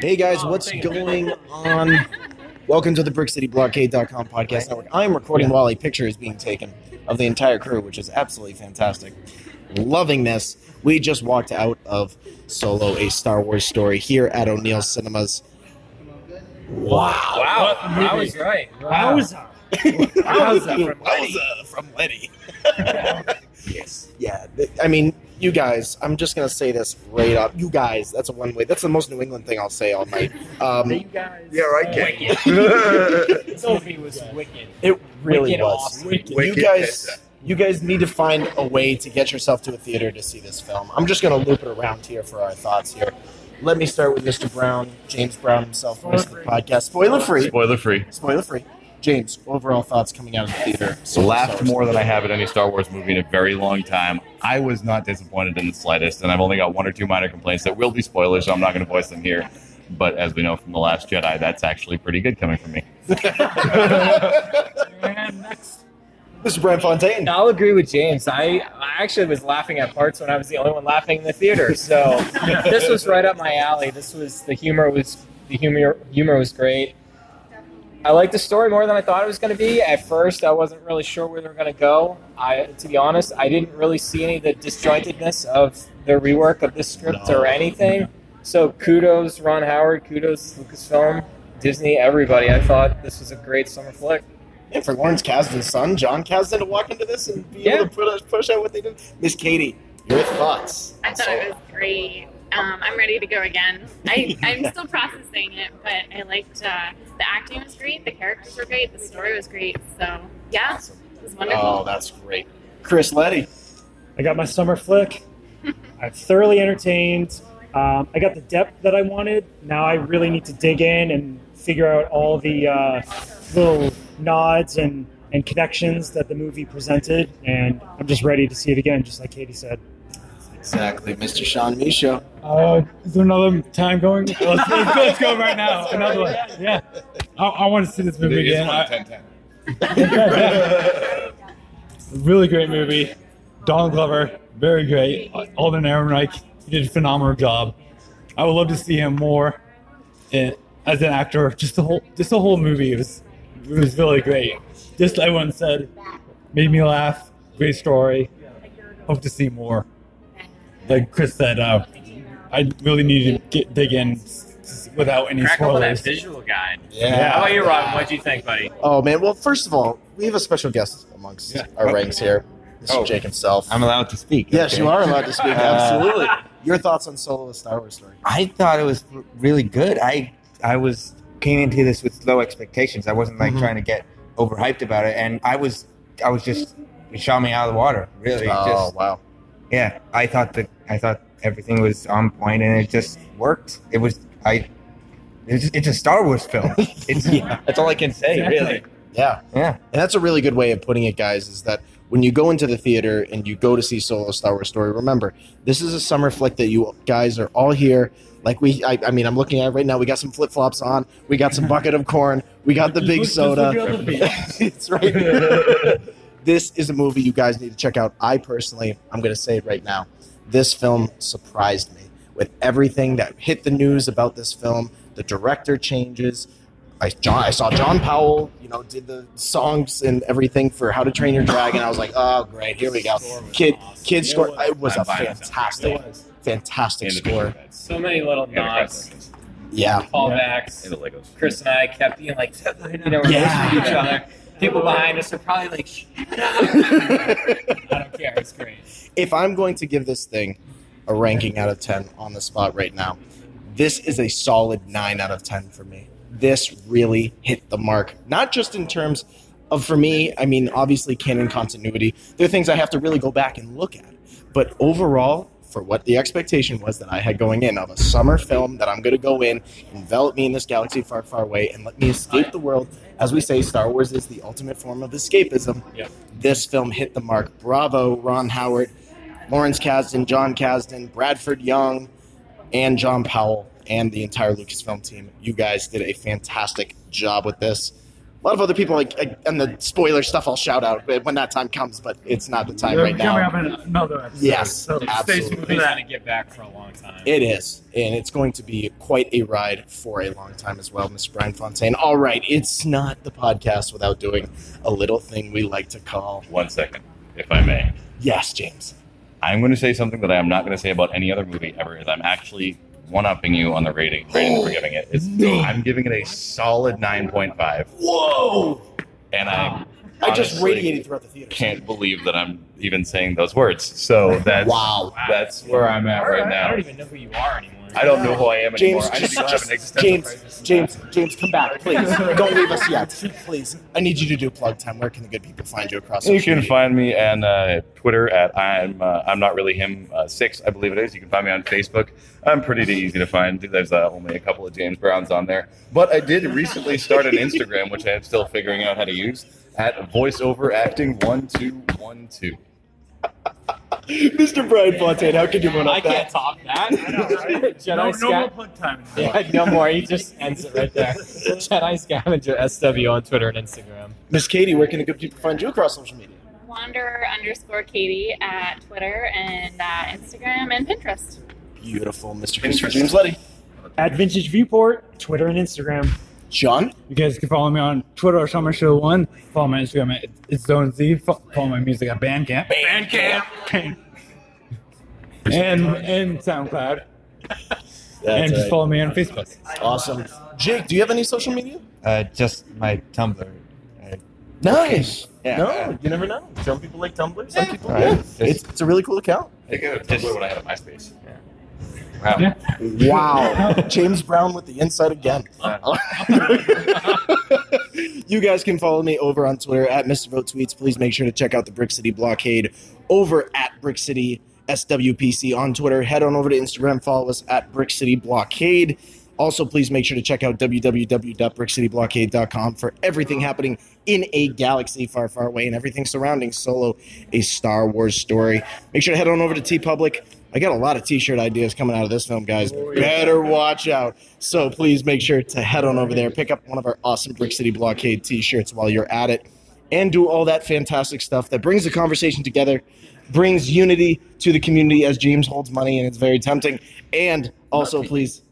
Hey guys, oh, what's going on? Welcome to the BrickCityBlockade.com podcast network. I'm recording while a picture is being taken of the entire crew, which is absolutely fantastic. Loving this. We just walked out of Solo, a Star Wars story here at O'Neill Cinemas. Wow. Wow, I was right. Wow. Wowza. Wowza from Wowza from Letty. yes. Yeah. I mean, you guys, I'm just going to say this right up. You guys, that's a one way. That's the most New England thing I'll say all night. Um, You guys. Yeah, right, Wicked. King. This movie was wicked. it really Wicked was. awesome. Wicked. you guys you guys need to find a way to get yourself to a theater to see this film i'm just going to loop it around here for our thoughts here let me start with mr brown james brown himself voice of the podcast spoiler free Spoiler free. spoiler free james overall thoughts coming out of the theater So Laughed more than I have at any Star Wars movie in a very long time. I was not disappointed in the slightest, and I've only got one or two minor complaints that will be spoilers, so I'm not going to voice them here. But as we know from The Last Jedi, that's actually pretty good coming from me. And next. mr brent fontaine I'll agree with James. I, I actually was laughing at parts when I was the only one laughing in the theater. So this was right up my alley. This was the humor was the humor humor was great. I liked the story more than I thought it was going to be. At first, I wasn't really sure where they were going to go. I, to be honest, I didn't really see any of the disjointedness of the rework of this script No. or anything. So kudos, Ron Howard. Kudos, Lucasfilm, Disney, everybody. I thought this was a great summer flick. and for lawrence kasdan's son jon kasdan to walk into this and be able Yeah. to push, push out what they did miss katie your thoughts I thought it was great. Um, I'm ready to go again. I, I'm still processing it, but I liked uh, the acting was great, the characters were great, the story was great. So yeah, it was wonderful. oh that's great chris letty I got my summer flick. I'm thoroughly entertained. Um, I got the depth that I wanted. Now I really need to dig in and figure out all the uh, little nods and, and connections that the movie presented. And I'm just ready to see it again, just like Katie said. exactly mr sean misha Uh, is there another time going? Let's, let's, let's go right now. Another one. Yeah. I, I want to see this movie again. I- really great movie. Don Glover, very great. Alden Ehrenreich, he did a phenomenal job. I would love to see him more in, as an actor. Just the whole, just the whole movie it was, it was really great. Just like everyone said, made me laugh. Great story. Hope to see more. Like Chris said, uh, I really need to get dig in without any Crack open that spoilers. visual guide. yeah How about you, Robin? What'd you think, buddy? Oh man! Well, first of all, we have a special guest amongst Yeah. our ranks here, Mr. Oh. Jake himself. I'm allowed to speak. yes, okay. you are allowed to speak. Uh, Absolutely. Your thoughts on Solo: A Star Wars Story? I thought it was really good. I I was came into this with low expectations. I wasn't like Mhm. trying to get overhyped about it, and I was I was just it shot me out of the water. Really, Oh just wow! yeah. I thought that I thought everything was on point, and it just worked. It was I. It's, just, it's a Star Wars film. It's that's all I can say. Really, Yeah, yeah. and that's a really good way of putting it, guys. Is that when you go into the theater and you go to see Solo: Star Wars Story, remember this is a summer flick that you guys are all here. Like we, I, I mean, I'm looking at it right now. We got some flip flops on. We got some bucket of corn. We got the big Just look- just soda. look at the feet. it's right. this is a movie you guys need to check out. I personally, I'm going to say it right now. This film surprised me with everything that hit the news about this film. The director changes. I, John, I saw John Powell, you know, did the songs and everything for How to Train Your Dragon. I was like, oh, great, here we go. Kid, kid score. It was a I'm buying it. fantastic, fantastic And score. So many little nods, Yeah, callbacks. And the Legos. Chris and I kept being like, you know, we're Yeah. each other. People behind us are probably like, "Shut up." I don't care. It's great. if I'm going to give this thing a ranking out of 10 on the spot right now, this is a solid 9 out of 10 for me. This really hit the mark, not just in terms of, for me, I mean, obviously canon continuity. There are things I have to really go back and look at. But overall, for what the expectation was that I had going in of a summer film that I'm going to go in, envelop me in this galaxy far, far away, and let me escape the world. As we say, Star Wars is the ultimate form of escapism. Yeah. This film hit the mark. Bravo, Ron Howard, Lawrence Kasdan, Jon Kasdan, Bradford Young, and John Powell, and the entire Lucasfilm team. You guys did a fantastic job with this. A lot of other people like like- and the spoiler stuff I'll shout out when that time comes, but it's not the time They're right coming now. up in another episode. Yes, so stay absolutely. tuned for that. gonna get back for a long time. It is, and it's going to be quite a ride for a long time as well, Mr. Brian Fontaine. All right, it's not the podcast without doing a little thing we like to call One second, if I may. yes, James. I'm going to say something that I am not going to say about any other movie ever. Is I'm actually one upping you on the rating rating that we're giving it. It's, I'm giving it a solid 9.5, Whoa! and I I just honestly radiated throughout the theater. I can't believe that I'm even saying those words. So that's Wow. That's where I'm at right now. I now. don't even know who you are anymore. I don't know who I am James, anymore. I need to go have an James, crisis. James, James, come back, please. don't leave us yet, please. I need you to do plug time. Where can the good people find you across? You can find me on uh, Twitter at I'm uh, I'm not really him uh, six, I believe it is. You can find me on Facebook. I'm pretty easy to find. There's uh, only a couple of James Browns on there, but I did recently start an Instagram, which I am still figuring out how to use at voiceoveracting1212. Mr. Brian Fontaine. How could you run up that? I can't that? top that. Jedi No, no Sca- more plug time. Yeah, no more. He just ends it right there. Jedi Scavenger SW on Twitter and Instagram. Miss Katie, where can the good people find you across social media? Wander underscore Katie at Twitter and uh, Instagram and Pinterest. Beautiful, Mr. Christopher James Letty. At Vintage Viewport, Twitter and Instagram. John, You guys can follow me on Twitter at Summer Show One. Follow my Instagram at it's Zone Z. Follow my music at Bandcamp. Bandcamp. and and SoundCloud. and just follow me on Facebook. Awesome. Jake, do you have any social media? Uh, just my Tumblr. Nice. Yeah. No, you never know. Some people like Tumblr. Some people, Right. yeah. It's, it's a really cool account. I think I did what I had on MySpace. Wow. Yeah. Wow. James Brown with the inside again. you guys can follow me over on Twitter at Mr. Vote Tweets. Please make sure to check out the Brick City Blockade over at Brick City SWPC on Twitter. Head on over to Instagram, follow us at Brick City Blockade. Also, please make sure to check out www.brickcityblockade.com for everything happening in a galaxy far, far away and everything surrounding Solo, a Star Wars story. Make sure to head on over to TeePublic. I got a lot of t-shirt ideas coming out of this film, guys. Better watch out. So please make sure to head on over there, pick up one of our awesome Brick City Blockade t-shirts while you're at it, and do all that fantastic stuff that brings the conversation together, brings unity to the community as James holds money and it's very tempting. And also please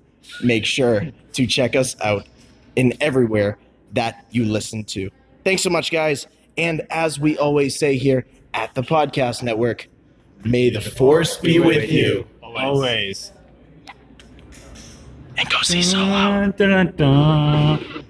make sure to check us out in everywhere that you listen to. Thanks so much, guys. And as we always say here at the Podcast Network, may the force be with you. Always. And go see Solo. Dun, dun, dun.